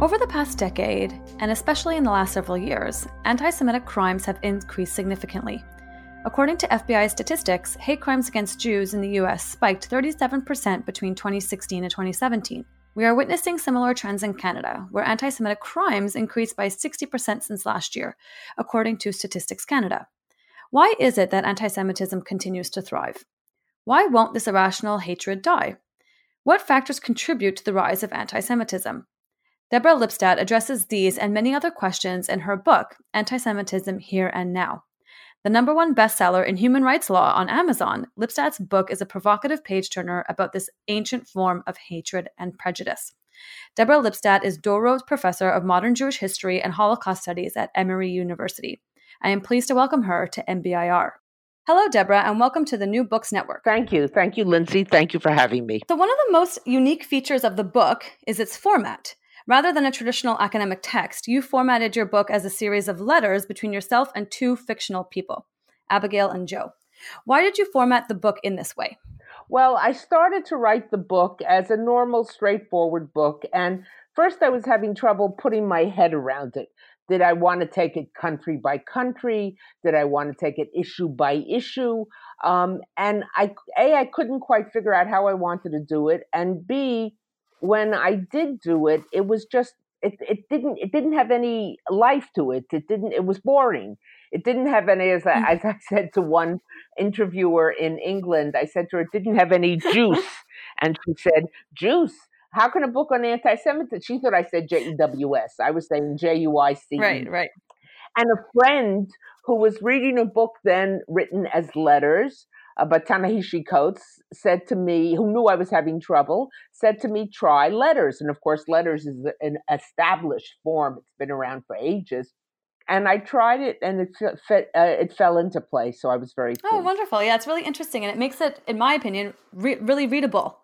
Over the past decade, and especially in the last several years, anti Semitic crimes have increased significantly. According to FBI statistics, hate crimes against Jews in the US spiked 37% between 2016 and 2017. We are witnessing similar trends in Canada, where anti Semitic crimes increased by 60% since last year, according to Statistics Canada. Why is it that anti Semitism continues to thrive? Why won't this irrational hatred die? What factors contribute to the rise of anti Semitism? Deborah Lipstadt addresses these and many other questions in her book, Anti Semitism Here and Now. The number one bestseller in human rights law on Amazon, Lipstadt's book is a provocative page turner about this ancient form of hatred and prejudice. Deborah Lipstadt is Dorot Professor of Modern Jewish History and Holocaust Studies at Emory University. I am pleased to welcome her to MBIR. Hello, Deborah, and welcome to the New Books Network. Thank you. Thank you, Lindsay. Thank you for having me. So, one of the most unique features of the book is its format. Rather than a traditional academic text, you formatted your book as a series of letters between yourself and two fictional people, Abigail and Joe. Why did you format the book in this way? Well, I started to write the book as a normal, straightforward book. And first, I was having trouble putting my head around it. Did I want to take it country by country? Did I want to take it issue by issue? Um, and I, A, I couldn't quite figure out how I wanted to do it. And B, when I did do it, it was just it, it didn't it didn't have any life to it. It didn't it was boring. It didn't have any as I, mm. as I said to one interviewer in England, I said to her, it didn't have any juice. and she said, Juice? How can a book on anti Semitism? She thought I said J E W S. I was saying J U I C. Right, right. And a friend who was reading a book then written as letters uh, but Ta-Nehisi Coates said to me, who knew I was having trouble, said to me, try letters. And of course, letters is an established form, it's been around for ages. And I tried it, and it fit, uh, it fell into place. So I was very. Oh, pleased. Oh, wonderful! Yeah, it's really interesting, and it makes it, in my opinion, re- really readable.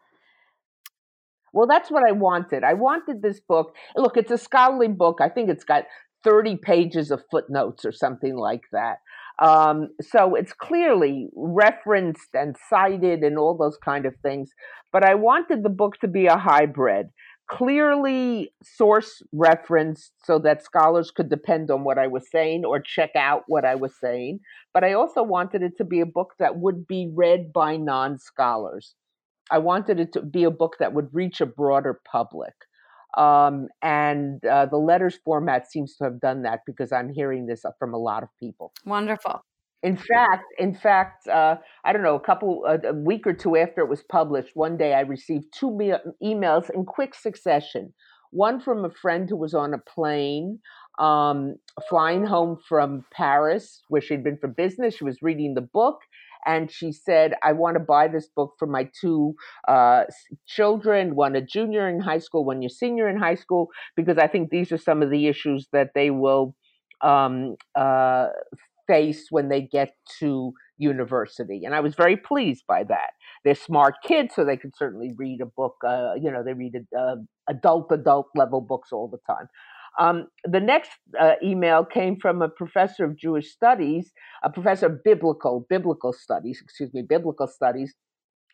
Well, that's what I wanted. I wanted this book. Look, it's a scholarly book. I think it's got 30 pages of footnotes or something like that. Um, so it's clearly referenced and cited and all those kind of things. But I wanted the book to be a hybrid, clearly source referenced so that scholars could depend on what I was saying or check out what I was saying. But I also wanted it to be a book that would be read by non scholars. I wanted it to be a book that would reach a broader public. Um, and uh, the letters format seems to have done that because I'm hearing this from a lot of people. Wonderful. In fact, in fact, uh, I don't know, a couple, a, a, week or two after it was published, one day I received two me- emails in quick succession. One from a friend who was on a plane um, flying home from Paris, where she'd been for business. She was reading the book, and she said, I want to buy this book for my two uh, children, one a junior in high school, one a senior in high school, because I think these are some of the issues that they will um, uh, face when they get to university. And I was very pleased by that. They're smart kids, so they can certainly read a book. Uh, you know, they read uh, adult, adult level books all the time. Um, the next uh, email came from a professor of Jewish studies, a professor of biblical biblical studies, excuse me, biblical studies,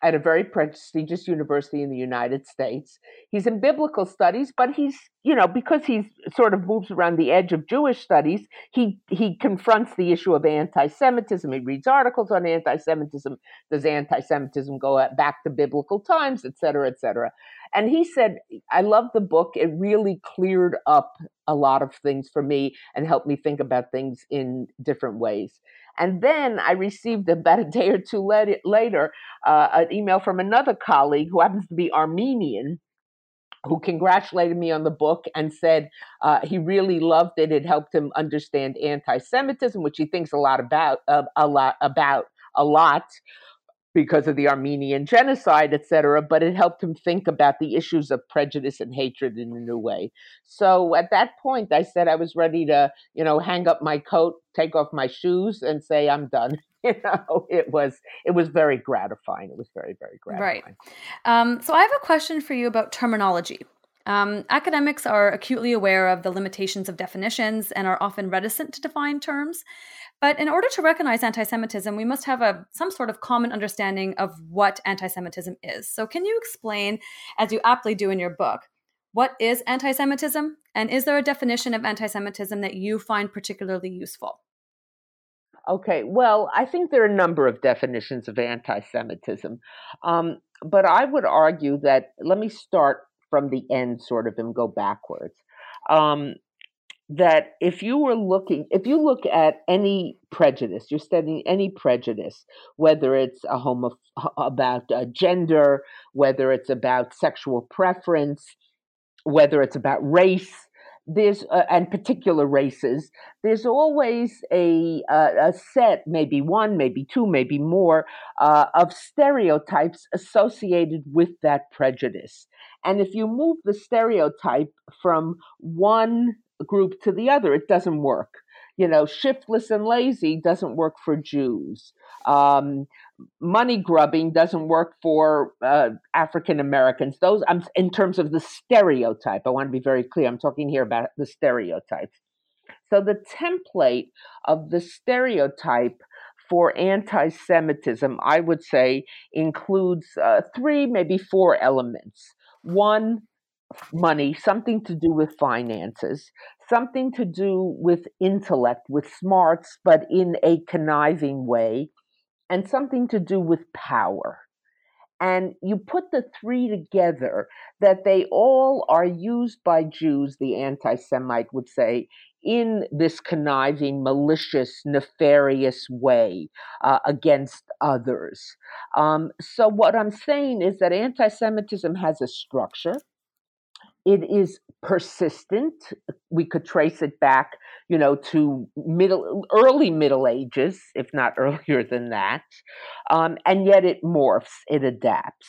at a very prestigious university in the United States. He's in biblical studies, but he's, you know, because he's sort of moves around the edge of Jewish studies, he he confronts the issue of anti-Semitism. He reads articles on anti-Semitism. Does anti-Semitism go back to biblical times, et cetera, et cetera? And he said, I love the book. It really cleared up a lot of things for me and helped me think about things in different ways. And then I received about a day or two later uh, an email from another colleague who happens to be Armenian who congratulated me on the book and said uh, he really loved it. It helped him understand anti-Semitism, which he thinks a lot about, uh, a lot about a lot because of the Armenian genocide, et cetera, but it helped him think about the issues of prejudice and hatred in a new way. So at that point, I said I was ready to, you know, hang up my coat, take off my shoes, and say I'm done. You know, it was it was very gratifying. It was very very gratifying. Right. Um, so I have a question for you about terminology. Um, academics are acutely aware of the limitations of definitions and are often reticent to define terms. But in order to recognize anti Semitism, we must have a, some sort of common understanding of what anti Semitism is. So, can you explain, as you aptly do in your book, What is anti Semitism? And is there a definition of anti Semitism that you find particularly useful? Okay, well, I think there are a number of definitions of anti Semitism. Um, but I would argue that, let me start from the end sort of and go backwards. Um, that if you were looking, if you look at any prejudice, you're studying any prejudice, whether it's a homo about uh, gender, whether it's about sexual preference, whether it's about race, there's uh, and particular races there's always a a set maybe one maybe two maybe more uh, of stereotypes associated with that prejudice and if you move the stereotype from one group to the other it doesn't work you know shiftless and lazy doesn't work for jews um, money grubbing doesn't work for uh, African Americans. Those, I'm in terms of the stereotype. I want to be very clear. I'm talking here about the stereotypes. So the template of the stereotype for anti-Semitism, I would say, includes uh, three, maybe four elements. One, money, something to do with finances, something to do with intellect, with smarts, but in a conniving way and something to do with power. And you put the three together that they all are used by Jews, the anti Semite would say, in this conniving, malicious, nefarious way uh, against others. Um, so, what I'm saying is that anti Semitism has a structure, it is persistent. We could trace it back, you know, to middle, early Middle Ages, if not earlier than that, um, and yet it morphs, it adapts.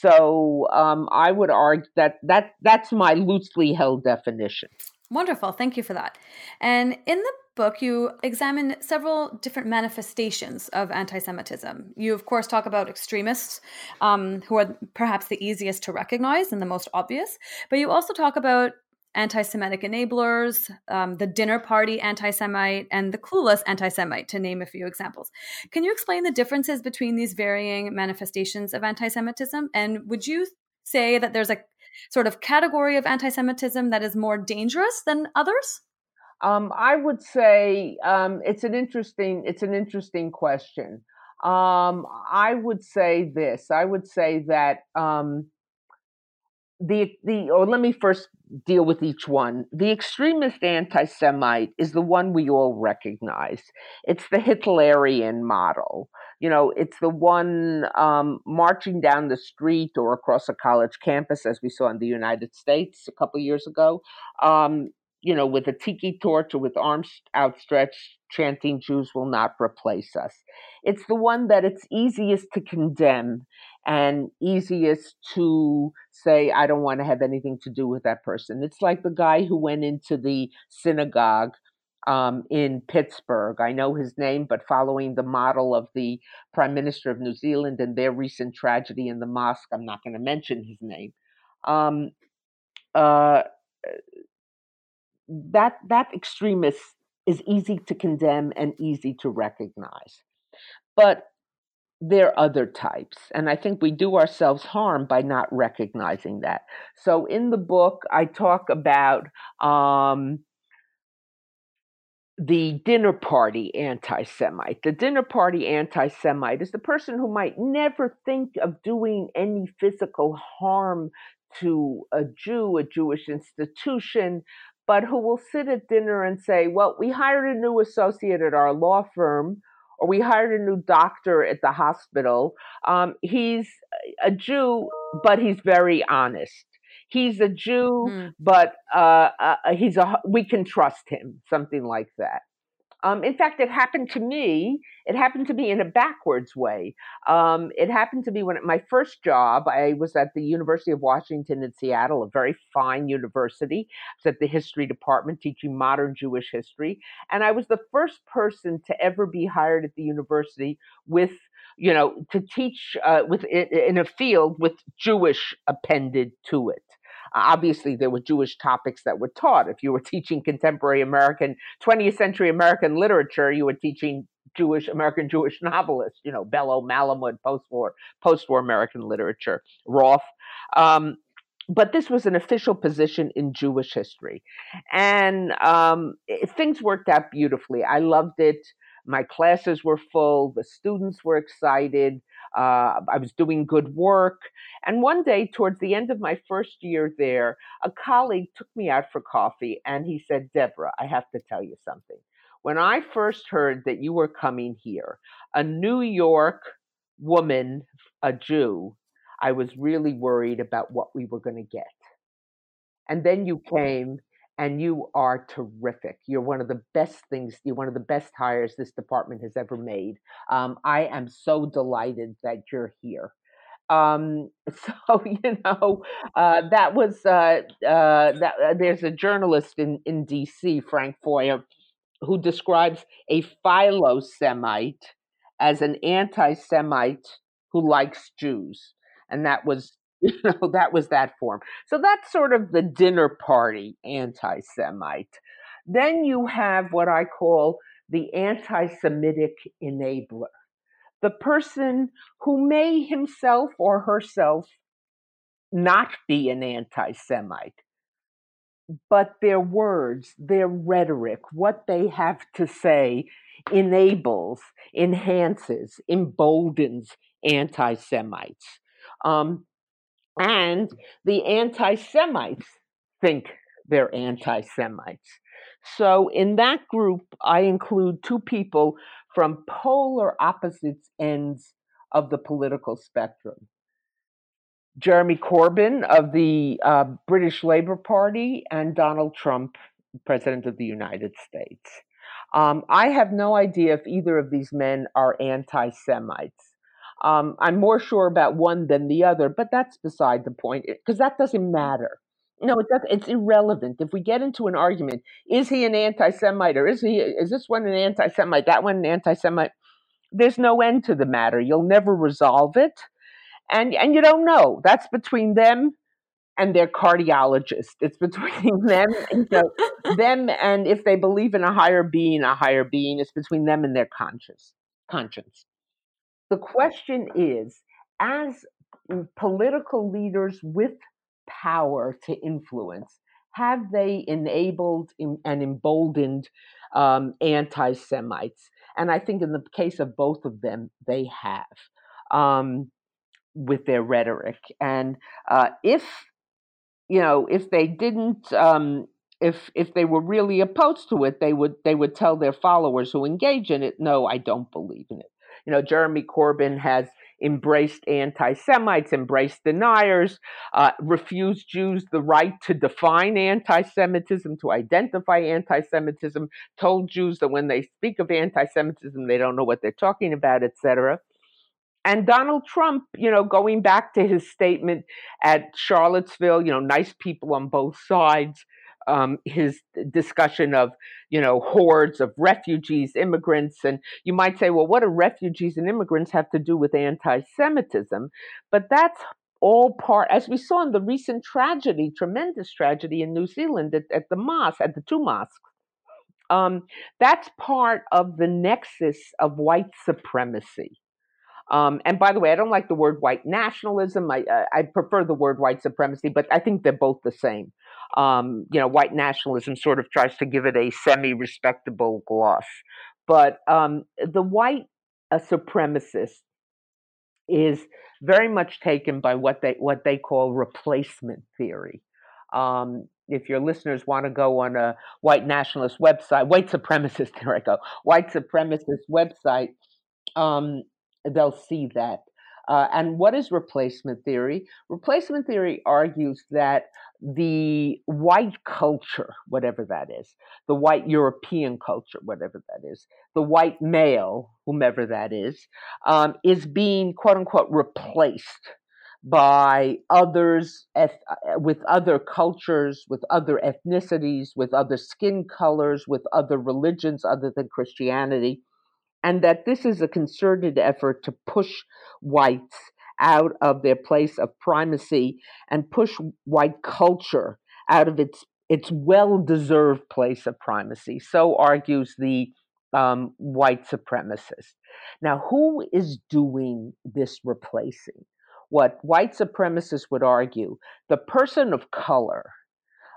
So um, I would argue that that that's my loosely held definition. Wonderful. Thank you for that. And in the book, you examine several different manifestations of anti Semitism. You, of course, talk about extremists, um, who are perhaps the easiest to recognize and the most obvious, but you also talk about anti Semitic enablers, um, the dinner party anti Semite, and the clueless anti Semite, to name a few examples. Can you explain the differences between these varying manifestations of anti Semitism? And would you say that there's a sort of category of anti Semitism that is more dangerous than others? Um, I would say um, it's an interesting it's an interesting question. Um, I would say this. I would say that um, the the or let me first deal with each one. The extremist anti-Semite is the one we all recognize. It's the Hitlerian model. You know, it's the one um, marching down the street or across a college campus, as we saw in the United States a couple years ago. Um, you know, with a tiki torch or with arms outstretched, chanting, Jews will not replace us. It's the one that it's easiest to condemn and easiest to say, I don't want to have anything to do with that person. It's like the guy who went into the synagogue um, in Pittsburgh. I know his name, but following the model of the Prime Minister of New Zealand and their recent tragedy in the mosque, I'm not going to mention his name. Um, uh, that that extremist is easy to condemn and easy to recognize. But there are other types. And I think we do ourselves harm by not recognizing that. So in the book, I talk about um, the dinner party anti Semite. The dinner party anti Semite is the person who might never think of doing any physical harm to a Jew, a Jewish institution, but who will sit at dinner and say, Well, we hired a new associate at our law firm or we hired a new doctor at the hospital. Um, he's a Jew, but he's very honest. He's a Jew, mm. but uh, uh, he's a we can trust him. Something like that. Um, in fact, it happened to me. It happened to me in a backwards way. Um, it happened to me when my first job, I was at the University of Washington in Seattle, a very fine university. I was at the history department teaching modern Jewish history. And I was the first person to ever be hired at the university with you know, to teach uh, with in a field with Jewish appended to it obviously there were Jewish topics that were taught. If you were teaching contemporary American, 20th century American literature, you were teaching Jewish American Jewish novelists, you know, Bellow, Malamud, post-war post-war American literature, Roth. Um, but this was an official position in Jewish history. And um, it, things worked out beautifully. I loved it. My classes were full, the students were excited. Uh, I was doing good work. And one day, towards the end of my first year there, a colleague took me out for coffee and he said, Deborah, I have to tell you something. When I first heard that you were coming here, a New York woman, a Jew, I was really worried about what we were going to get. And then you came and you are terrific. You're one of the best things, you're one of the best hires this department has ever made. Um, I am so delighted that you're here. Um, so you know uh, that was uh, uh, that. Uh, there's a journalist in in D.C., Frank Foer, who describes a philo-Semite as an anti-Semite who likes Jews and that was you know that was that form. So that's sort of the dinner party anti-semite. Then you have what i call the anti-semitic enabler. The person who may himself or herself not be an anti-semite but their words their rhetoric what they have to say enables enhances emboldens anti-semites. Um, and the anti Semites think they're anti Semites. So in that group, I include two people from polar opposite ends of the political spectrum. Jeremy Corbyn of the uh, British Labour Party and Donald Trump, President of the United States. Um, I have no idea if either of these men are anti Semites. Um, I'm more sure about one than the other, but that's beside the point because that doesn't matter. No, it does. It's irrelevant. If we get into an argument, is he an anti-Semite or is he? Is this one an anti-Semite? That one an anti-Semite? There's no end to the matter. You'll never resolve it, and and you don't know. That's between them and their cardiologist. It's between them and so them and if they believe in a higher being, a higher being. It's between them and their conscience. Conscience. The question is as political leaders with power to influence, have they enabled and emboldened um, anti Semites? And I think in the case of both of them, they have um, with their rhetoric. And uh, if you know, if they didn't, um, if if they were really opposed to it, they would they would tell their followers who engage in it, no, I don't believe in it. You know, Jeremy Corbyn has embraced anti Semites, embraced deniers, uh, refused Jews the right to define anti Semitism, to identify anti Semitism, told Jews that when they speak of anti Semitism, they don't know what they're talking about, etc. And Donald Trump, you know, going back to his statement at Charlottesville, you know, nice people on both sides, um, his discussion of you know hordes of refugees, immigrants, and you might say, well, what do refugees and immigrants have to do with anti-Semitism? But that's all part, as we saw in the recent tragedy, tremendous tragedy in New Zealand at, at the mosque, at the two mosques. Um, that's part of the nexus of white supremacy. Um, and by the way, I don't like the word white nationalism. I, I prefer the word white supremacy, but I think they're both the same um, you know, white nationalism sort of tries to give it a semi-respectable gloss. But um, the white uh, supremacist is very much taken by what they what they call replacement theory. Um, if your listeners want to go on a white nationalist website, white supremacist, there I go, white supremacist website, um, they'll see that. Uh, and what is replacement theory? Replacement theory argues that the white culture, whatever that is, the white European culture, whatever that is, the white male, whomever that is, um, is being quote unquote replaced by others uh, with other cultures, with other ethnicities, with other skin colors, with other religions other than Christianity and that this is a concerted effort to push whites out of their place of primacy and push white culture out of its its well-deserved place of primacy. So argues the um, white supremacist. Now, who is doing this replacing? what white supremacists would argue the person of color,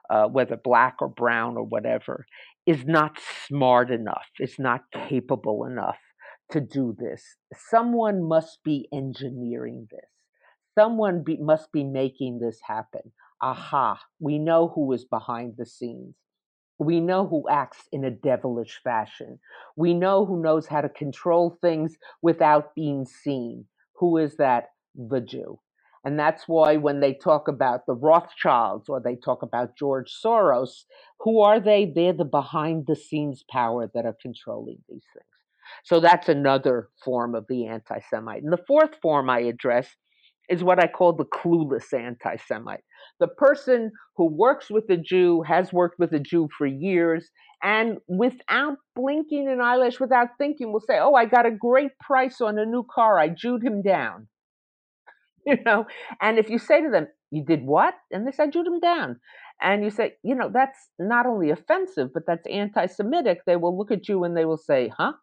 uh, whether black or brown or whatever, is not smart enough, is not capable enough to do this. Someone must be engineering this. Someone be, must be making this happen. Aha, we know who is behind the scenes. We know who acts in a devilish fashion. We know who knows how to control things without being seen. Who is that? The Jew. And that's why when they talk about the Rothschilds or they talk about George Soros, who are they? They're the behind the scenes power that are controlling these things. So that's another form of the anti Semite. And the fourth form I address is what I call the clueless anti Semite. The person who works with a Jew, has worked with a Jew for years, and without blinking an eyelash, without thinking, will say, Oh, I got a great price on a new car. I Jewed him down. You know, and if you say to them, You did what? And they I Jewed him down. And you say, You know, that's not only offensive, but that's anti Semitic. They will look at you and they will say, Huh?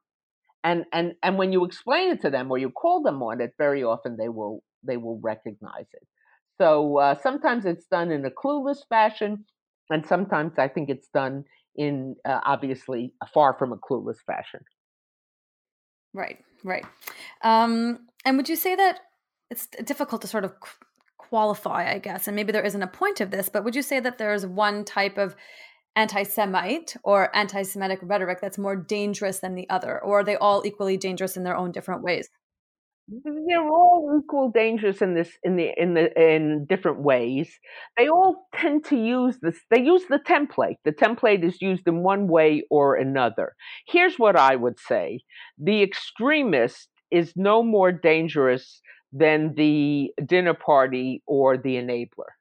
and and and when you explain it to them or you call them on it very often they will they will recognize it so uh, sometimes it's done in a clueless fashion and sometimes i think it's done in uh, obviously far from a clueless fashion right right um, and would you say that it's difficult to sort of qualify i guess and maybe there isn't a point of this but would you say that there's one type of anti Semite or anti Semitic rhetoric that's more dangerous than the other? Or are they all equally dangerous in their own different ways? They're all equal dangerous in this in the in the in different ways. They all tend to use this. They use the template. The template is used in one way or another. Here's what I would say: the extremist is no more dangerous than the dinner party or the enabler.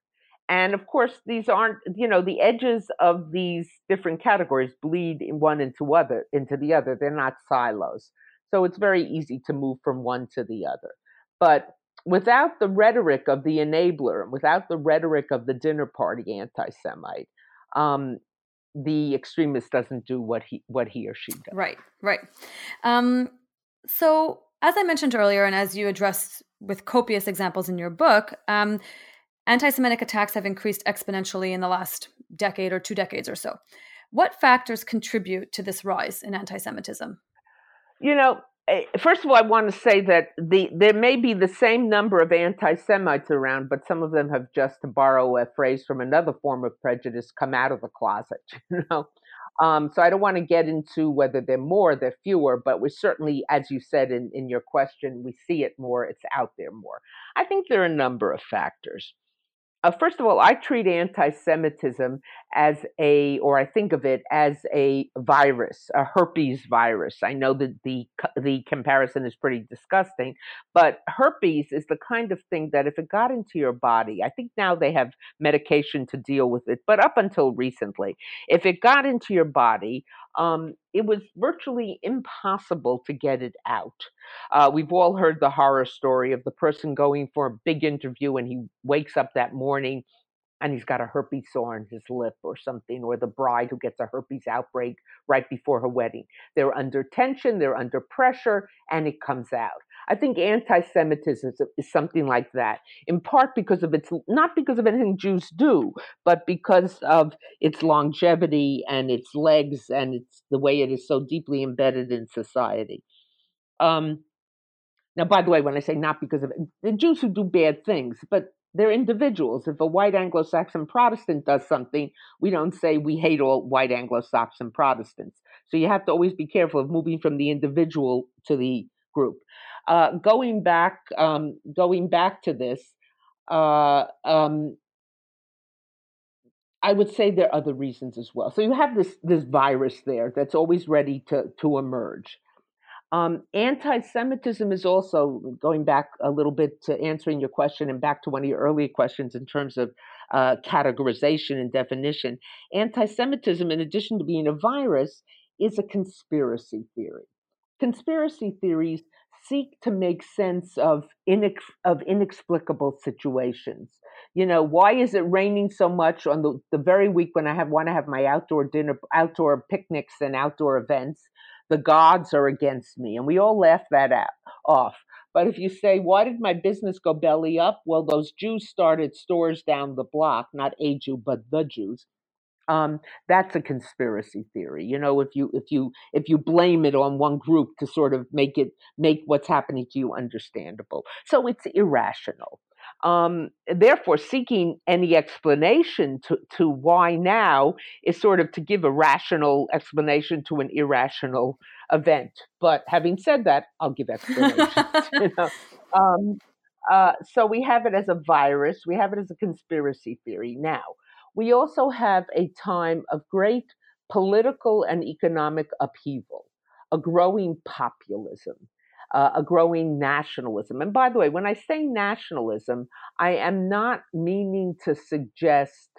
And of course, these aren't, you know, the edges of these different categories bleed one into other into the other. They're not silos. So it's very easy to move from one to the other. But without the rhetoric of the enabler, without the rhetoric of the dinner party anti-Semite, um, the extremist doesn't do what he what he or she does. Right, right. Um, so as I mentioned earlier, and as you address with copious examples in your book, um, Anti Semitic attacks have increased exponentially in the last decade or two decades or so. What factors contribute to this rise in anti Semitism? You know, eh, first of all, I want to say that the there may be the same number of anti Semites around, but some of them have just, to borrow a phrase from another form of prejudice, come out of the closet. You know, um, so I don't want to get into whether they're more, they're fewer, but we certainly, as you said in, in your question, we see it more, it's out there more. I think there are a number of factors. Uh, first of all, I treat anti Semitism as a, or I think of it as a virus, a herpes virus. I know that the, the comparison is pretty disgusting, but herpes is the kind of thing that if it got into your body, I think now they have medication to deal with it, but up until recently, if it got into your body, um, it was virtually impossible to get it out. Uh, we've all heard the horror story of the person going for a big interview and he wakes up that morning and he's got a herpes sore on his lip or something, or the bride who gets a herpes outbreak right before her wedding. They're under tension, they're under pressure, and it comes out. I think anti Semitism is something like that, in part because of its, not because of anything Jews do, but because of its longevity and its legs and its the way it is so deeply embedded in society. Um, now, by the way, when I say not because of the Jews who do bad things, but they're individuals. If a white Anglo Saxon Protestant does something, we don't say we hate all white Anglo Saxon Protestants. So you have to always be careful of moving from the individual to the group. Uh, going back, um, going back to this, uh, um, I would say there are other reasons as well. So you have this this virus there that's always ready to to emerge. Um, anti-Semitism is also going back a little bit to answering your question and back to one of your earlier questions in terms of uh, categorization and definition. Anti-Semitism, in addition to being a virus, is a conspiracy theory. Conspiracy theories seek to make sense of inex- of inexplicable situations. You know, why is it raining so much on the, the very week when I have want to have my outdoor dinner, outdoor picnics and outdoor events? The gods are against me, and we all laugh that off. But if you say, why did my business go belly up? Well, those Jews started stores down the block, not a Jew, but the Jews um, that's a conspiracy theory. You know, if you if you if you blame it on one group to sort of make it make what's happening to you understandable, so it's irrational. Um, therefore, seeking any explanation to, to why now is sort of to give a rational explanation to an irrational event. But having said that, I'll give explanations. you know? um, uh, so we have it as a virus. We have it as a conspiracy theory now we also have a time of great political and economic upheaval, a growing populism, uh, a growing nationalism. And by the way, when I say nationalism, I am not meaning to suggest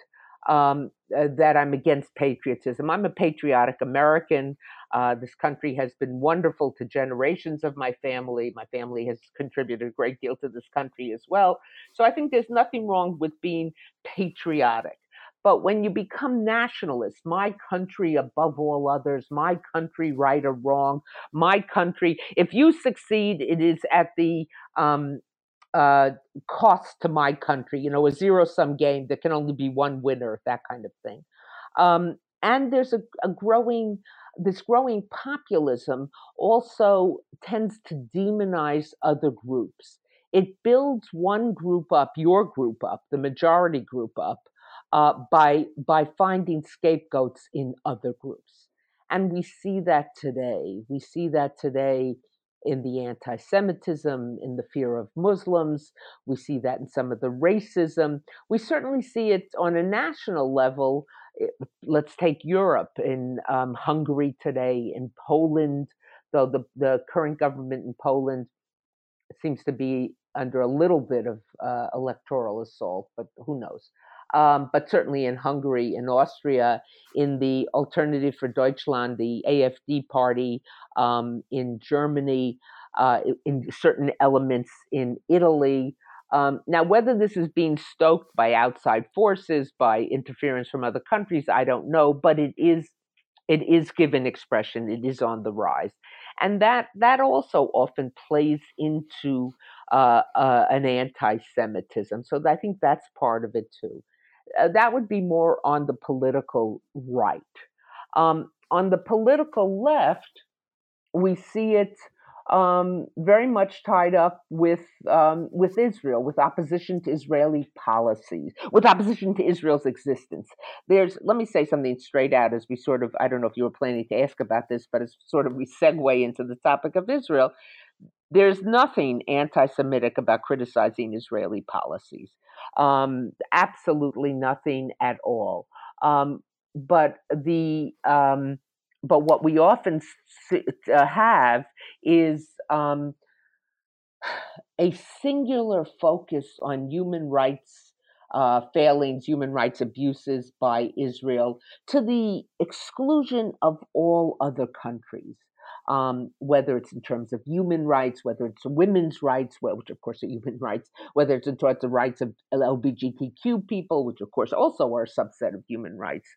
um, uh, that I'm against patriotism. I'm a patriotic American. Uh, this country has been wonderful to generations of my family. My family has contributed a great deal to this country as well. So I think there's nothing wrong with being patriotic. But when you become nationalist, my country above all others, my country right or wrong, my country, if you succeed, it is at the um, uh, cost to my country, you know, a zero sum game. There can only be one winner, that kind of thing. Um, and there's a, a growing, this growing populism also tends to demonize other groups. It builds one group up, your group up, the majority group up, uh, by by finding scapegoats in other groups, and we see that today. We see that today in the anti-Semitism, in the fear of Muslims. We see that in some of the racism. We certainly see it on a national level. Let's take Europe in um, Hungary today, in Poland, though the, the current government in Poland seems to be under a little bit of uh, electoral assault, but who knows? Um, but certainly in Hungary, in Austria, in the Alternative for Deutschland, the AFD party, um, in Germany, uh, in certain elements in Italy. Um, now, whether this is being stoked by outside forces, by interference from other countries, I don't know, but it is it is given expression. It is on the rise, and that that also often plays into uh, uh, an anti-Semitism. So I think that's part of it too. Uh, that would be more on the political right. Um, on the political left, we see it um, very much tied up with um, with Israel, with opposition to Israeli policies, with opposition to Israel's existence. There's, let me say something straight out as we sort of, I don't know if you were planning to ask about this, but as sort of we segue into the topic of Israel. There's nothing anti-Semitic about criticizing Israeli policies um, absolutely nothing at all. Um, but the um, but what we often uh, have is um, a singular focus on human rights uh, failings, human rights abuses by Israel, to the exclusion of all other countries um, whether it's in terms of human rights, whether it's women's rights, which of course are human rights, whether it's in terms of the rights of LGBTQ people, which of course also are a subset of human rights.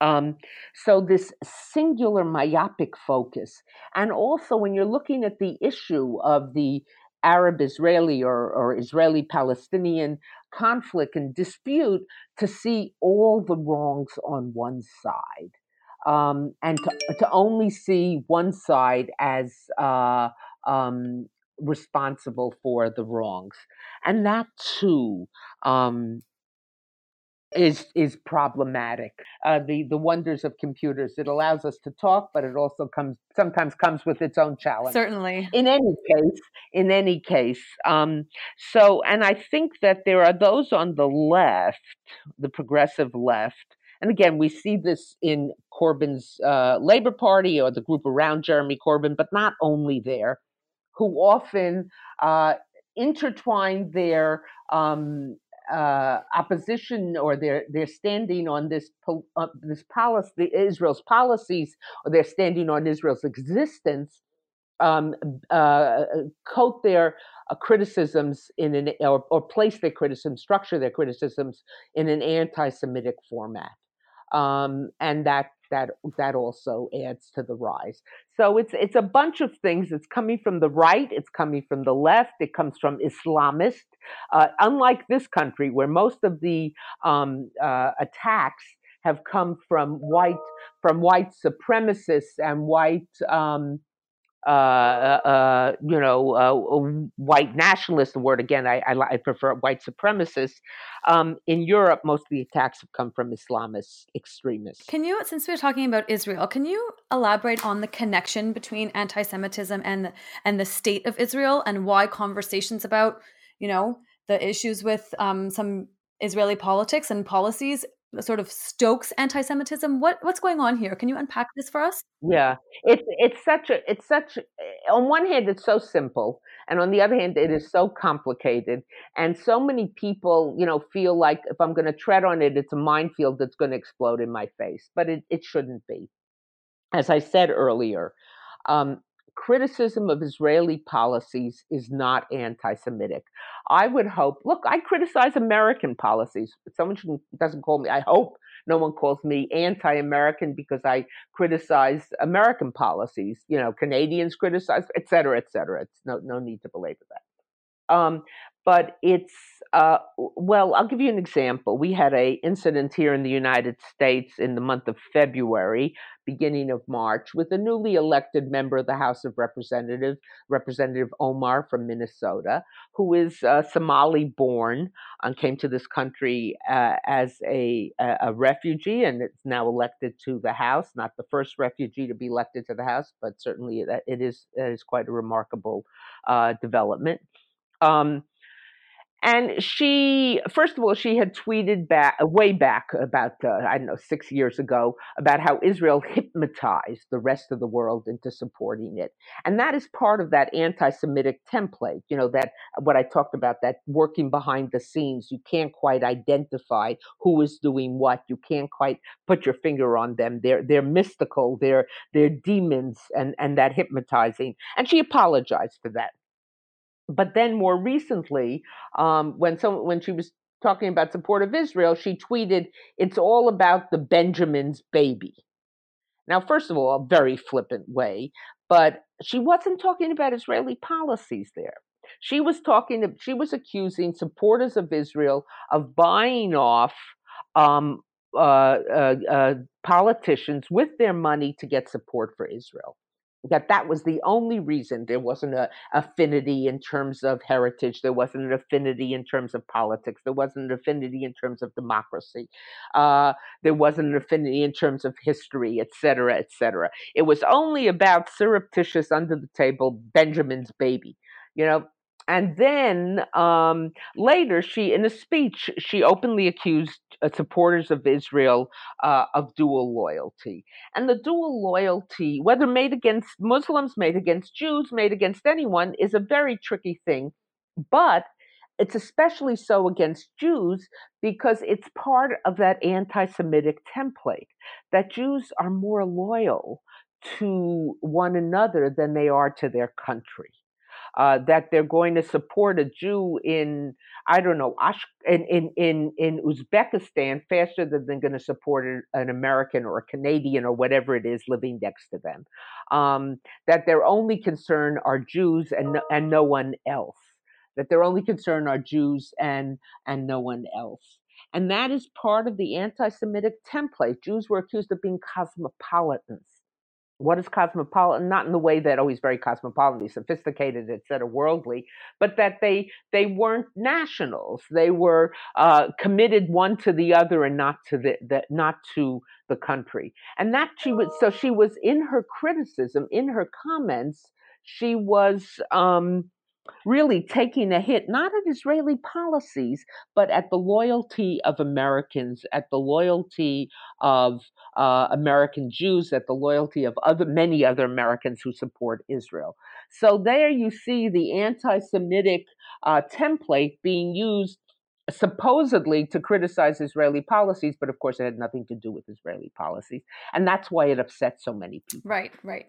Um, so this singular myopic focus, and also when you're looking at the issue of the Arab Israeli or, or Israeli Palestinian conflict and dispute, to see all the wrongs on one side um, and to, to only see one side as uh, um, responsible for the wrongs, and that too um, is is problematic. Uh, the the wonders of computers it allows us to talk, but it also comes sometimes comes with its own challenge. Certainly. In any case, in any case, um, so and I think that there are those on the left, the progressive left, and again, we see this in Corbyn's uh, Labour Party or the group around Jeremy Corbyn, but not only there, who often uh, intertwine their um, uh, opposition or their their standing on this uh, this policy, Israel's policies, or they're standing on Israel's existence, um, uh, coat their uh, criticisms in an or, or place their criticisms, structure their criticisms in an anti-Semitic format um, and that that that also adds to the rise. So it's it's a bunch of things. It's coming from the right. It's coming from the left. It comes from Islamist. Uh, unlike this country, where most of the um, uh, attacks have come from white from white supremacists and white um, uh, uh, you know, uh, white nationalist, the word again, I, I, I prefer white supremacists. Um, in Europe, most of the attacks have come from Islamist extremists. Can you, since we're talking about Israel, can you elaborate on the connection between anti-Semitism and the, and the state of Israel, and why conversations about, you know, the issues with um, some Israeli politics and policies sort of stokes anti-Semitism. What what's going on here? Can you unpack this for us? Yeah, it's it's such a it's such on one hand it's so simple, and on the other hand it is so complicated, and so many people you know feel like if I'm going to tread on it, it's a minefield that's going to explode in my face, but it it shouldn't be. As I said earlier, um, criticism of Israeli policies is not anti Semitic. I would hope, look, I criticize American policies. Someone doesn't call me, I hope no one calls me anti American because I criticize American policies. You know, Canadians criticize, et cetera, et cetera. It's no, no need to belabor that. Um, but it's uh, well i'll give you an example we had a incident here in the united states in the month of february beginning of march with a newly elected member of the house of representatives representative omar from minnesota who is uh, somali born and came to this country uh, as a, a refugee and is now elected to the house. Not the first refugee to be elected to the house but certainly it is, it is quite a remarkable uh, development. Um, and she, first of all, she had tweeted back way back about uh, I don't know six years ago about how Israel hypnotized the rest of the world into supporting it, and that is part of that anti-Semitic template. You know that what I talked about that working behind the scenes. You can't quite identify who is doing what. You can't quite put your finger on them. They're they're mystical. They're they're demons, and and that hypnotizing. And she apologized for that but then more recently, um, when some when she was talking about support of Israel, she tweeted, "It's all about the Benjamin's baby." Now, first of all, a very flippant way, but she wasn't talking about Israeli policies there. She was talking. She was accusing supporters of Israel of buying off um, uh, uh, uh, politicians with their money to get support for Israel that that was the only reason there wasn't an affinity in terms of heritage there wasn't an affinity in terms of politics there wasn't an affinity in terms of democracy uh, there wasn't an affinity in terms of history et cetera et cetera. It was only about surreptitious under the table benjamin's baby you know and then um, later, she, in a speech, she openly accused uh, supporters of Israel uh, of dual loyalty. And the dual loyalty, whether made against Muslims, made against Jews, made against anyone, is a very tricky thing. But it's especially so against Jews because it's part of that anti Semitic template that Jews are more loyal to one another than they are to their country uh, that they're going to support a Jew in I don't know in in in, in Uzbekistan faster than they're going to support an American or a Canadian or whatever it is living next to them. Um, that their only concern are Jews and and no one else. That their only concern are Jews and and no one else. And that is part of the anti-Semitic template. Jews were accused of being cosmopolitans what is cosmopolitan not in the way that always very cosmopolitan sophisticated etc worldly but that they they weren't nationals. They were uh, committed one to the other and not to the, the not to the country. And that she was so she was in her criticism in her comments she was um, really taking a hit, not at Israeli policies, but at the loyalty of Americans, at the loyalty of uh, American Jews, at the loyalty of other many other Americans who support Israel. So there you see the anti-Semitic uh, template being used supposedly to criticize Israeli policies, but of course it had nothing to do with Israeli policies, and that's why it upset so many people. Right, right.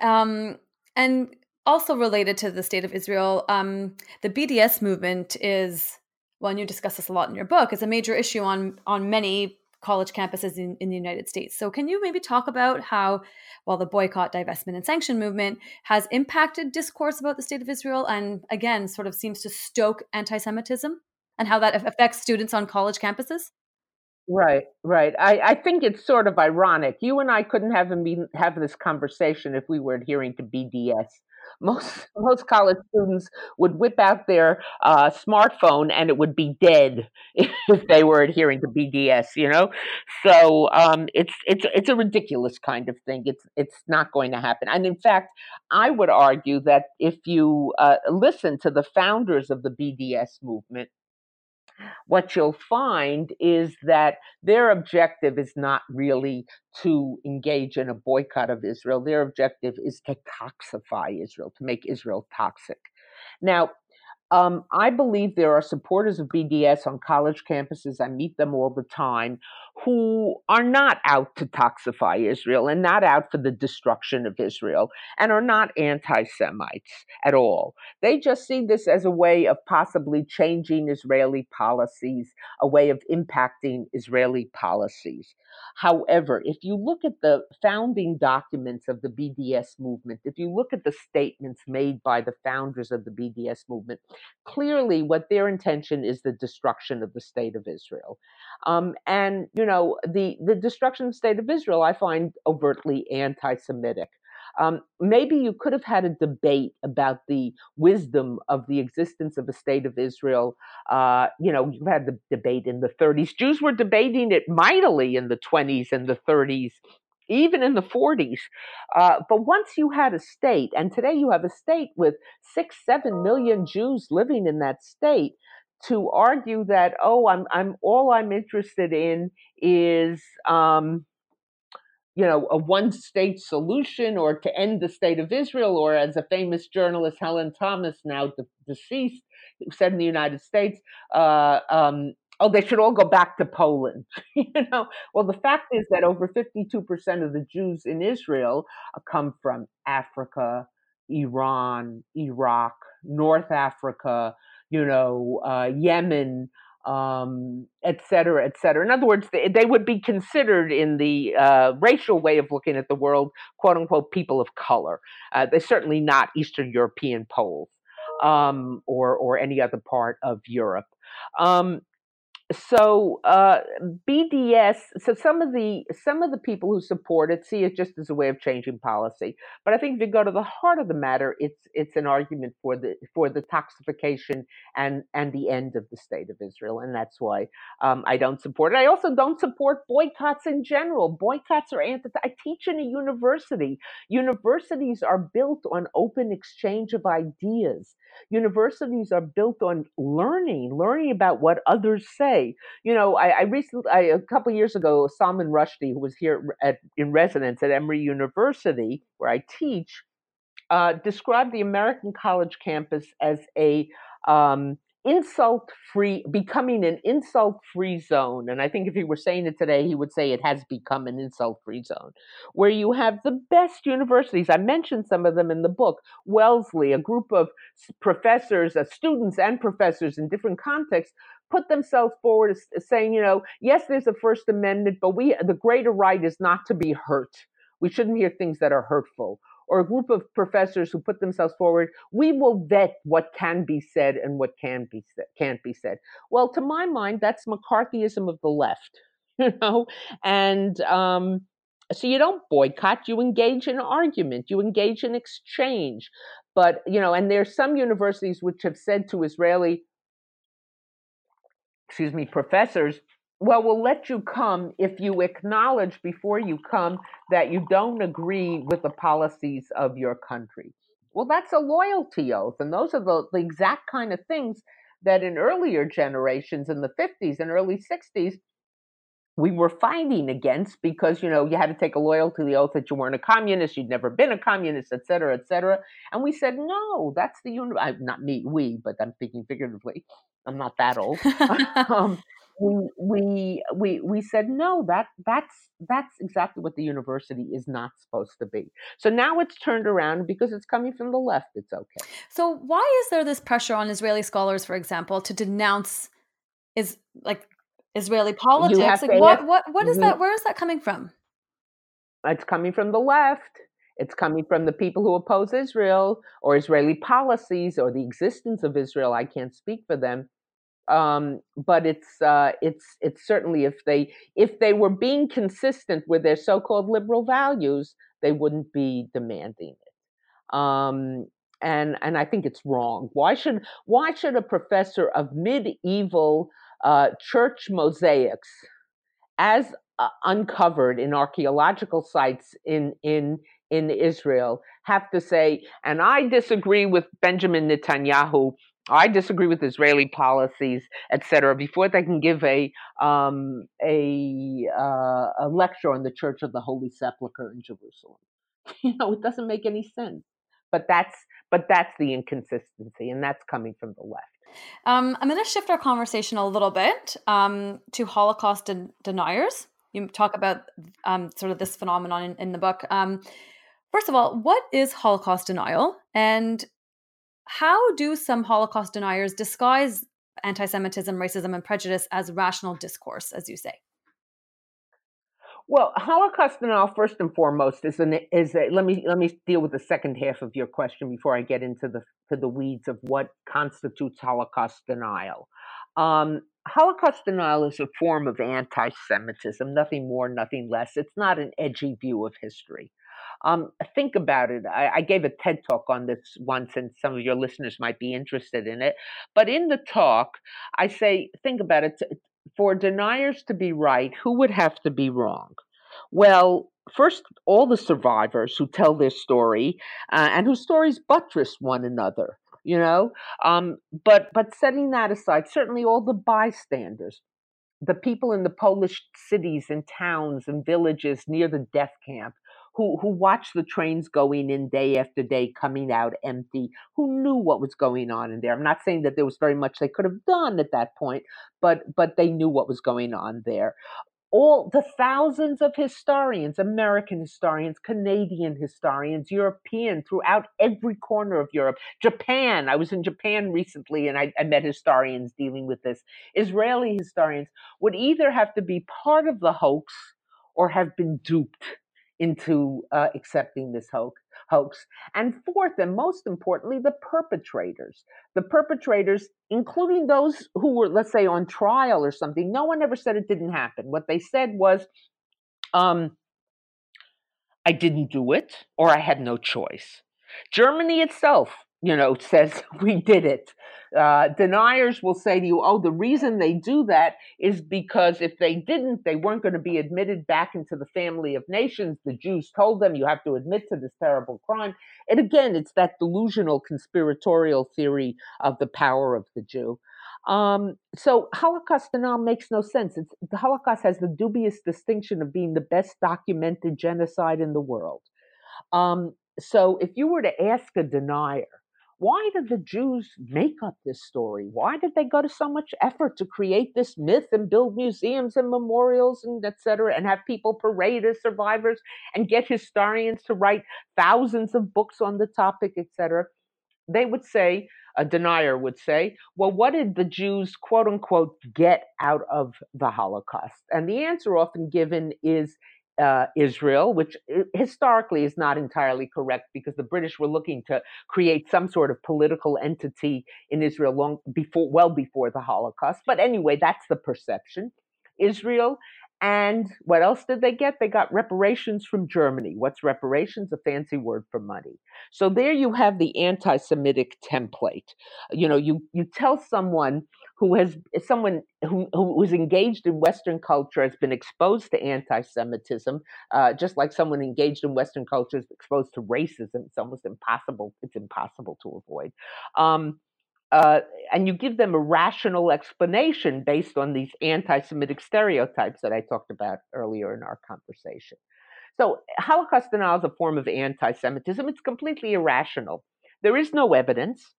Um, and also related to the state of Israel, um, the BDS movement is well, and you discuss this a lot in your book, is a major issue on on many college campuses in, in the United States. So, can you maybe talk about how, well, the boycott, divestment, and sanction movement has impacted discourse about the state of Israel and, again, sort of seems to stoke anti Semitism and how that affects students on college campuses? Right, right. I, I think it's sort of ironic. You and I couldn't have, have this conversation if we were adhering to BDS most most college students would whip out their uh, smartphone and it would be dead if they were adhering to BDS. You know, so um, it's it's it's a ridiculous kind of thing. It's it's not going to happen. And in fact, I would argue that if you uh, listen to the founders of the BDS movement, what you'll find is that their objective is not really to engage in a boycott of Israel. Their objective is to toxify Israel, to make Israel toxic. Now, um, I believe there are supporters of BDS on college campuses. I meet them all the time who are not out to toxify Israel and not out for the destruction of Israel and are not anti Semites at all. They just see this as a way of possibly changing Israeli policies, a way of impacting Israeli policies. However, if you look at the founding documents of the BDS movement, if you look at the statements made by the founders of the BDS movement, clearly what their intention is the destruction of the state of Israel. Um, and, you know, the, the destruction of the state of Israel, I find overtly anti Semitic. Um, maybe you could have had a debate about the wisdom of the existence of a state of Israel. Uh, you know, you had the debate in the 30s. Jews were debating it mightily in the 20s and the 30s, even in the 40s. Uh, but once you had a state, and today you have a state with six, seven million Jews living in that state, to argue that oh i'm i'm all i'm interested in is um you know a one state solution or to end the state of israel or as a famous journalist helen thomas now de- deceased said in the united states uh, um, oh they should all go back to poland you know? Well the fact is that over 52% of the jews in israel come from africa iran iraq north africa you know, uh, Yemen, um, et cetera, et cetera. In other words, they, they would be considered in the uh, racial way of looking at the world, quote unquote, people of color. Uh, they're certainly not Eastern European Poles um, or or any other part of Europe. Um, so uh, BDS, so some of the some of the people who support it see it just as a way of changing policy. But I think if you go to the heart of the matter, it's it's an argument for the for the toxification and and the end of the state of Israel, and that's why um, I don't support it. I also don't support boycotts in general. Boycotts are anti. I teach in a university. Universities are built on open exchange of ideas. Universities are built on learning, learning about what others say. You know, I, I recently, I, a couple years ago, Salman Rushdie, who was here at, in residence at Emory University, where I teach, uh, described the American college campus as a um, insult free, becoming an insult free zone. And I think if he were saying it today, he would say it has become an insult free zone, where you have the best universities. I mentioned some of them in the book. Wellesley, a group of professors, uh, students and professors in different contexts, put themselves forward as saying, you know, yes, there's a First Amendment, but we, the greater right is not to be hurt. We shouldn't hear things that are hurtful or a group of professors who put themselves forward, we will vet what can be said and what can be said, can't be said. Well, to my mind, that's McCarthyism of the left, you know, and um, so you don't boycott, you engage in argument, you engage in exchange. But you know, and there's some universities which have said to Israeli, excuse me, professors, well, we'll let you come if you acknowledge before you come that you don't agree with the policies of your country. Well, that's a loyalty oath. And those are the, the exact kind of things that in earlier generations, in the 50s and early 60s, we were fighting against because you know you had to take a loyalty oath that you weren't a communist, you'd never been a communist, et cetera, et cetera. And we said no, that's the uni- not me, we, but I'm speaking figuratively. I'm not that old. um, we we we we said no that that's that's exactly what the university is not supposed to be so now it's turned around because it's coming from the left it's okay so why is there this pressure on israeli scholars for example to denounce is like Israeli politics. Like what, what, what is mm-hmm. that? Where is that coming from? It's coming from the left. It's coming from the people who oppose Israel or Israeli policies or the existence of Israel. I can't speak for them, um, but it's uh, it's it's certainly if they if they were being consistent with their so-called liberal values, they wouldn't be demanding it. Um, and and I think it's wrong. Why should why should a professor of medieval uh, church mosaics, as uh, uncovered in archaeological sites in in in Israel, have to say, and I disagree with Benjamin Netanyahu. I disagree with Israeli policies, etc. Before they can give a um, a uh, a lecture on the Church of the Holy Sepulchre in Jerusalem, you know, it doesn't make any sense. But that's but that's the inconsistency, and that's coming from the left. Um, I'm going to shift our conversation a little bit um, to Holocaust den- deniers. You talk about um, sort of this phenomenon in, in the book. Um, first of all, what is Holocaust denial, and how do some Holocaust deniers disguise anti-Semitism, racism, and prejudice as rational discourse, as you say? Well, Holocaust denial, first and foremost, is an is a. Let me let me deal with the second half of your question before I get into the to the weeds of what constitutes Holocaust denial. Um, Holocaust denial is a form of anti-Semitism, nothing more, nothing less. It's not an edgy view of history. Um, think about it. I, I, gave a TED talk on this once, and some of your listeners might be interested in it. But in the talk, I say, think about it for deniers to be right, who would have to be wrong? Well, first, all the survivors who tell their story uh, and whose stories buttress one another, you know. Um, but but setting that aside, certainly all the bystanders, the people in the Polish cities and towns and villages near the death camp, who who watched the trains going in day after day, coming out empty, who knew what was going on in there. I'm not saying that there was very much they could have done at that point, but but they knew what was going on there. All the thousands of historians, American historians, Canadian historians, European, throughout every corner of Europe, Japan. I was in Japan recently and I, I met historians dealing with this. Israeli historians would either have to be part of the hoax or have been duped into uh, accepting this hoax, hoax. And fourth, and most importantly, the perpetrators. The perpetrators, including those who were, let's say, on trial or something, no one ever said it didn't happen. What they said was, um, I didn't do it, or I had no choice. Germany itself you know, says we did it. Uh, deniers will say to you, oh, the reason they do that is because if they didn't, they weren't going to be admitted back into the family of nations. The Jews told them you have to admit to this terrible crime. And again, it's that delusional conspiratorial theory of the power of the Jew. Um, so Holocaust denial makes no sense. It's, the Holocaust has the dubious distinction of being the best documented genocide in the world. Um, so if you were to ask a denier, why did the Jews make up this story? Why did they go to so much effort to create this myth and build museums and memorials and etc. and have people parade as survivors and get historians to write thousands of books on the topic, etc.? They would say, a denier would say, well, what did the Jews, quote unquote, get out of the Holocaust? And the answer often given is uh, Israel, which uh, historically is not entirely correct because the British were looking to create some sort of political entity in Israel long before, well before the Holocaust. But anyway, that's the perception. Israel and what else did they get? They got reparations from Germany. What's reparations? A fancy word for money. So there you have the anti-Semitic template. You know, you you tell someone who has someone who who was engaged in Western culture has been exposed to anti-Semitism, uh, just like someone engaged in Western culture is exposed to racism. It's almost impossible. It's impossible to avoid. Um, uh, and you give them a rational explanation based on these anti Semitic stereotypes that I talked about earlier in our conversation. So, Holocaust denial is a form of anti Semitism. It's completely irrational. There is no evidence,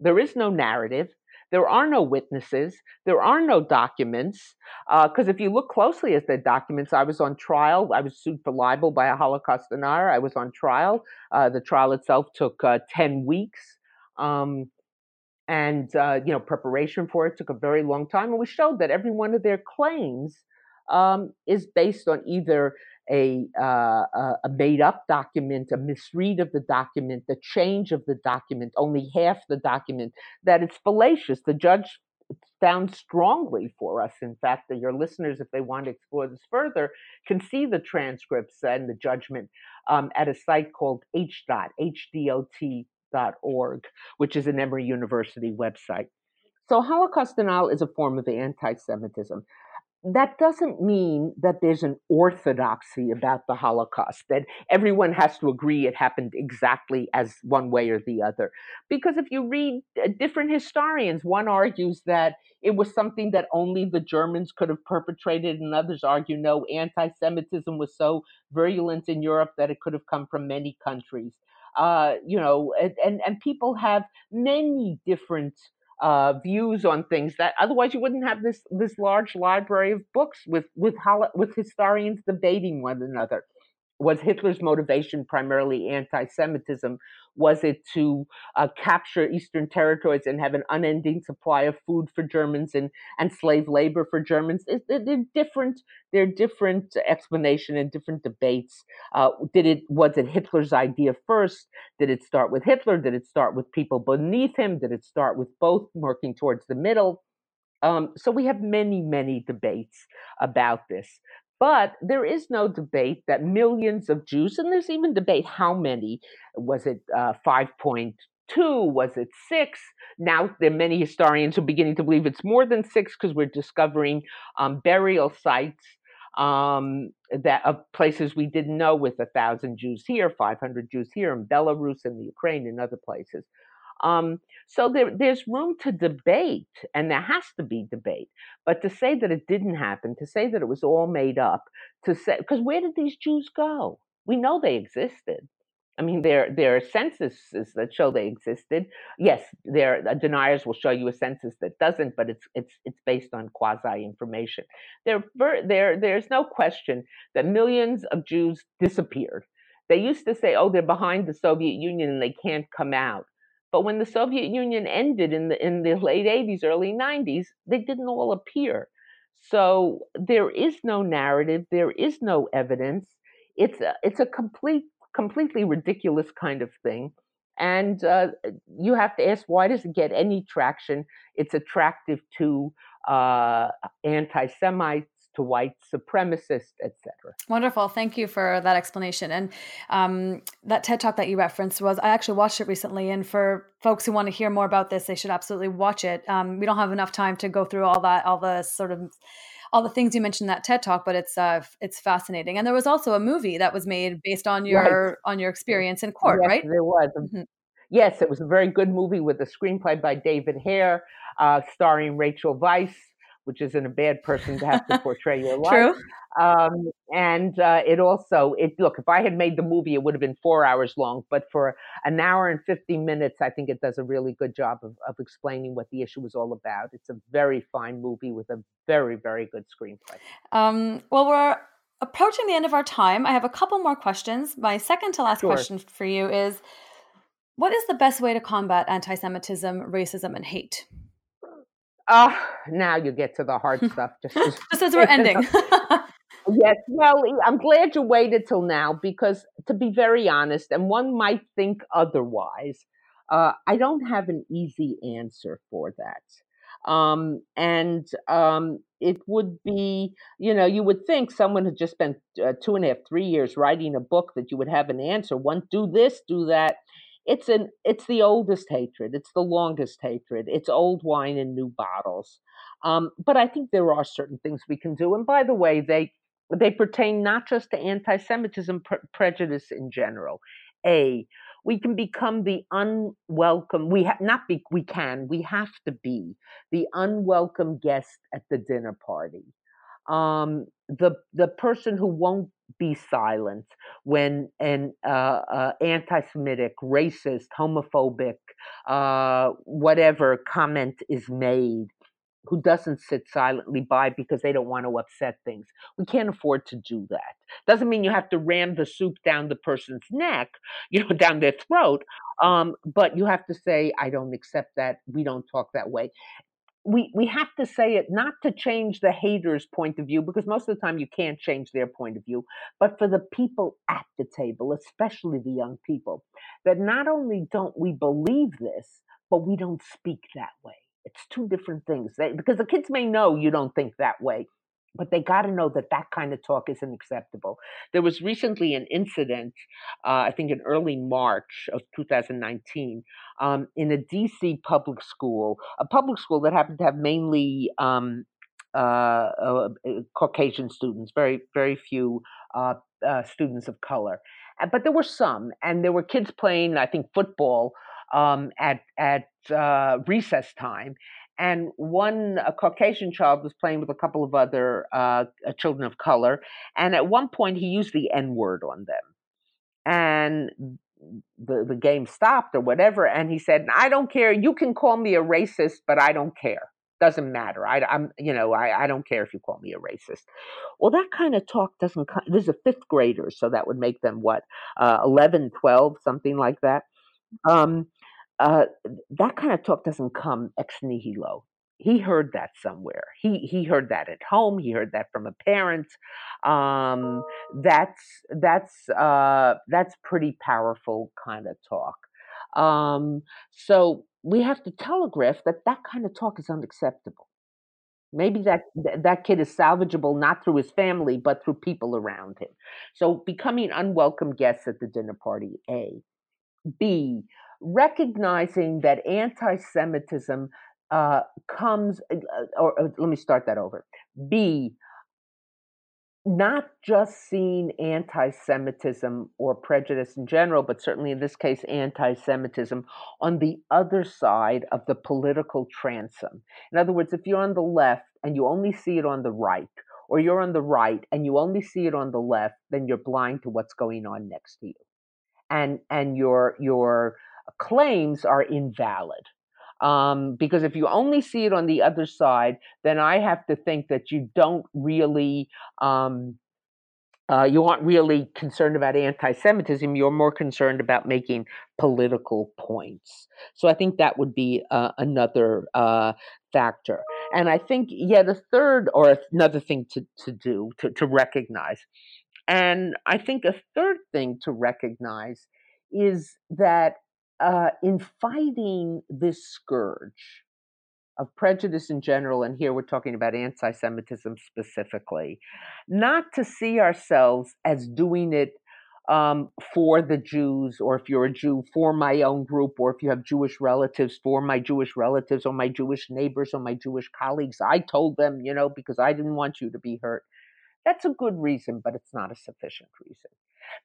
there is no narrative, there are no witnesses, there are no documents. Because uh, if you look closely at the documents, I was on trial. I was sued for libel by a Holocaust denier. I was on trial. Uh, the trial itself took uh, 10 weeks. Um, and uh, you know preparation for it took a very long time and we showed that every one of their claims um, is based on either a, uh, a made up document, a misread of the document, the change of the document, only half the document, that it's fallacious. The judge found strongly for us, in fact, that your listeners, if they want to explore this further, can see the transcripts and the judgment um, at a site called HDOT, H-D-O-T which is an Emory University website. So, Holocaust denial is a form of anti Semitism. That doesn't mean that there's an orthodoxy about the Holocaust, that everyone has to agree it happened exactly as one way or the other. Because if you read uh, different historians, one argues that it was something that only the Germans could have perpetrated, and others argue no, anti Semitism was so virulent in Europe that it could have come from many countries uh, you know, and, and people have many different uh, views on things that otherwise you wouldn't have this this large library of books with with with historians debating one another was Hitler's motivation primarily anti Semitism? Was it to uh, capture Eastern territories and have an unending supply of food for Germans and, and slave labor for Germans? It, it, they're different. They're different explanation and different debates. Uh, did it was it Hitler's idea first? Did it start with Hitler? Did it start with people beneath him? Did it start with both working towards the middle? Um, so we have many, many debates about this. But there is no debate that millions of Jews, and there's even debate how many, was it uh, 5.2, was it six? Now there are many historians who are beginning to believe it's more than six because we're discovering um, burial sites um, that of places we didn't know with a thousand Jews here, 500 Jews here in Belarus and the Ukraine and other places. Um, so there, there's room to debate, and there has to be debate. But to say that it didn't happen, to say that it was all made up, to say because where did these Jews go? We know they existed. I mean, there there are censuses that show they existed. Yes, there deniers will show you a census that doesn't, but it's it's it's based on quasi information. There there there's no question that millions of Jews disappeared. They used to say, "Oh, they're behind the Soviet Union and they can't come out." But when the Soviet Union ended in the in the late 80s, early 90s, they didn't all appear. So there is no narrative, there is no evidence. It's a, it's a complete completely ridiculous kind of thing. And uh, you have to ask, why does it get any traction? It's attractive to uh, anti Semites, to white supremacists, etc. Wonderful. Thank you for that explanation. And um, that TED talk that you referenced was, I actually watched it recently. And for folks who want to hear more about this, they should absolutely watch it. Um, we don't have enough time to go through all that, all the sort of all the things you mentioned in that TED talk, but it's uh, it's fascinating. And there was also a movie that was made based on your right. on your experience in court, yes, right? There was. Mm-hmm. Yes, it was a very good movie with a screenplay by David Hare, uh, starring Rachel Weisz which isn't a bad person to have to portray your life. True. Um, and uh, it also, it look, if I had made the movie, it would have been four hours long. But for an hour and 50 minutes, I think it does a really good job of, of explaining what the issue was all about. It's a very fine movie with a very, very good screenplay. Um, well, we're approaching the end of our time. I have a couple more questions. My second to last sure. question for you is what is the best way to combat anti Semitism, racism, and hate? Oh, now you get to the hard stuff. Just, just as we're ending. yes, well, I'm glad you waited till now because, to be very honest, and one might think otherwise, uh, I don't have an easy answer for that. Um, and um, it would be, you know, you would think someone had just spent uh, two and a half, three years writing a book that you would have an answer. One, do this, do that it's an it's the oldest hatred it's the longest hatred it's old wine in new bottles um, but i think there are certain things we can do and by the way they they pertain not just to anti-semitism pre- prejudice in general. A we can become the unwelcome we have not be we can we have to be the unwelcome guest at the dinner party. Um, the the person who won't be silent when an uh, uh, anti-Semitic, racist, homophobic, uh, whatever comment is made. who doesn't sit silently by because they don't want to upset things. We can't afford to do that. Doesn't mean you have to ram the soup down the person's neck, you know, down their throat. Um, but you have to say, I don't accept that. We don't talk that way we we have to say it not to change the haters point of view because most of the time you can't change their point of view but for the people at the table especially the young people that not only don't we believe this but we don't speak that way. It's two different things. They, because the kids may know you don't think that way but they got to know that that kind of talk isn't acceptable. There was recently an incident, uh, I think in early March of 2019, um, in a DC public school, a public school that happened to have mainly um, uh, uh, Caucasian students, very, very few uh, uh, students of color. But there were some, and there were kids playing, I think, football um, at at uh, recess time, and one Caucasian child was playing with a couple of other uh, uh children of color, and at one point he used the N word on them, and the the game stopped or whatever, and he said, "I don't care. You can call me a racist, but I don't care. Doesn't matter. I, am you know I, I don't care if you call me a racist." Well, that kind of talk doesn't. This is a fifth grader, so that would make them what uh, 11, 12, something like that. Um, uh, that kind of talk doesn't come ex nihilo. He heard that somewhere. He he heard that at home. He heard that from a parent. Um, that's that's uh, that's pretty powerful kind of talk. Um, so we have to telegraph that that kind of talk is unacceptable. Maybe that that kid is salvageable not through his family but through people around him. So becoming unwelcome guests at the dinner party. A. B recognizing that anti Semitism uh, comes, uh, uh, or, or let me start that over. B, not just seeing anti Semitism or prejudice in general, but certainly in this case, anti Semitism on the other side of the political transom. In other words, if you're on the left and you only see it on the right, or you're on the right and you only see it on the left, then you're blind to what's going on next to you. And, and your, your claims are invalid. Um, because if you only see it on the other side, then I have to think that you don't really, um, uh, you aren't really concerned about anti Semitism. You're more concerned about making political points. So I think that would be uh, another uh, factor. And I think, yeah, the third or another thing to, to do, to, to recognize. And I think a third thing to recognize is that uh, in fighting this scourge of prejudice in general, and here we're talking about anti Semitism specifically, not to see ourselves as doing it um, for the Jews, or if you're a Jew, for my own group, or if you have Jewish relatives, for my Jewish relatives, or my Jewish neighbors, or my Jewish colleagues. I told them, you know, because I didn't want you to be hurt. That's a good reason, but it's not a sufficient reason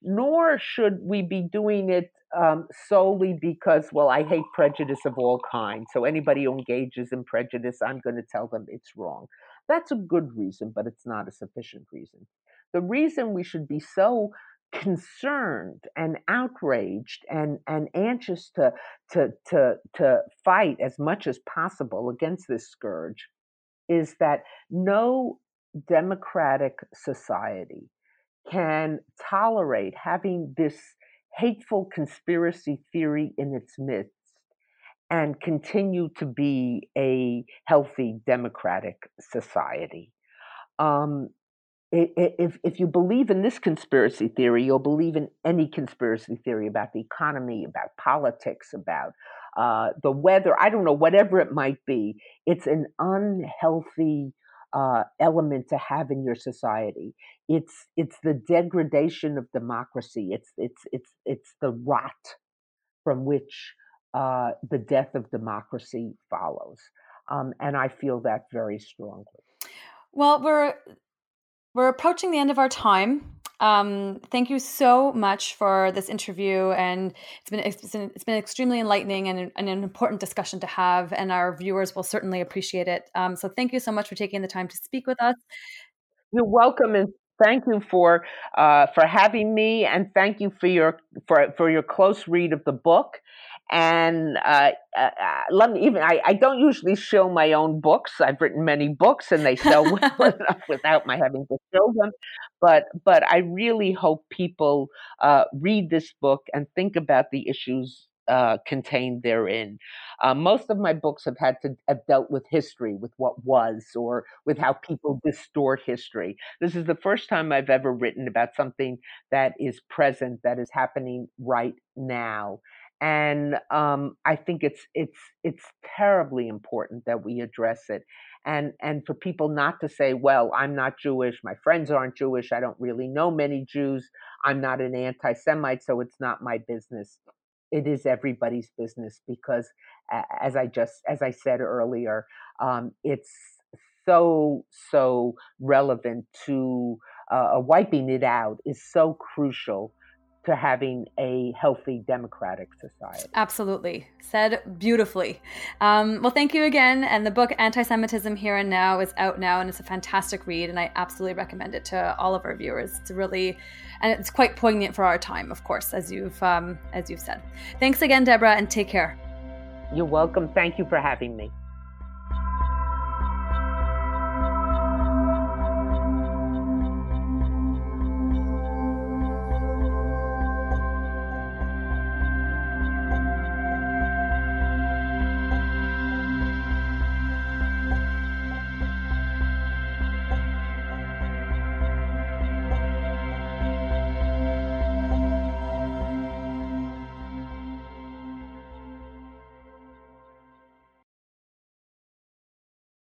nor should we be doing it um, solely because, well, I hate prejudice of all kinds. So anybody who engages in prejudice, I'm going to tell them it's wrong. That's a good reason, but it's not a sufficient reason. The reason we should be so concerned and outraged and, and anxious to, to, to, to fight as much as possible against this scourge is that no democratic society can tolerate having this hateful conspiracy theory in its midst and continue to be a healthy democratic society. Um, if, if you believe in this conspiracy theory, you'll believe in any conspiracy theory about the economy, about politics, about uh, the weather, I don't know, whatever it might be. It's an unhealthy uh, element to have in your society. It's it's the degradation of democracy. It's it's it's it's the rot from which uh, the death of democracy follows, um, and I feel that very strongly. Well, we're we're approaching the end of our time. Um, thank you so much for this interview, and it's been it's been, it's been extremely enlightening and, and, an important discussion to have, and our viewers will certainly appreciate it. Um, so, thank you so much for taking the time to speak with us. You're welcome, and thank you for uh, for having me, and thank you for your for for your close read of the book. And uh, uh, uh, let me even, I, I, don't usually show my own books. I've written many books and they sell well enough without my having to show them. But, but I really hope people uh, read this book and think about the issues uh, contained therein. Uh, most of my books have had to have dealt with history, with what was, or with how people distort history. This is the first time I've ever written about something that is present, that is happening right now and um, I think it's it's it's terribly important that we address it, and and for people not to say, well, I'm not Jewish, my friends aren't Jewish, I don't really know many Jews, I'm not an anti-Semite, so it's not my business. It is everybody's business because, as I just as I said earlier, um, it's so so relevant to uh, wiping it out is so crucial to having a healthy democratic society. Absolutely. Said beautifully. Um, well, thank you again. And the book Anti Semitism Here and Now is out now, and it's a fantastic read. And I absolutely recommend it to all of our viewers. It's really, and it's quite poignant for our time, of course, as you've, um, as you've said. Thanks again, Deborah, and take care. You're welcome. Thank you for having me.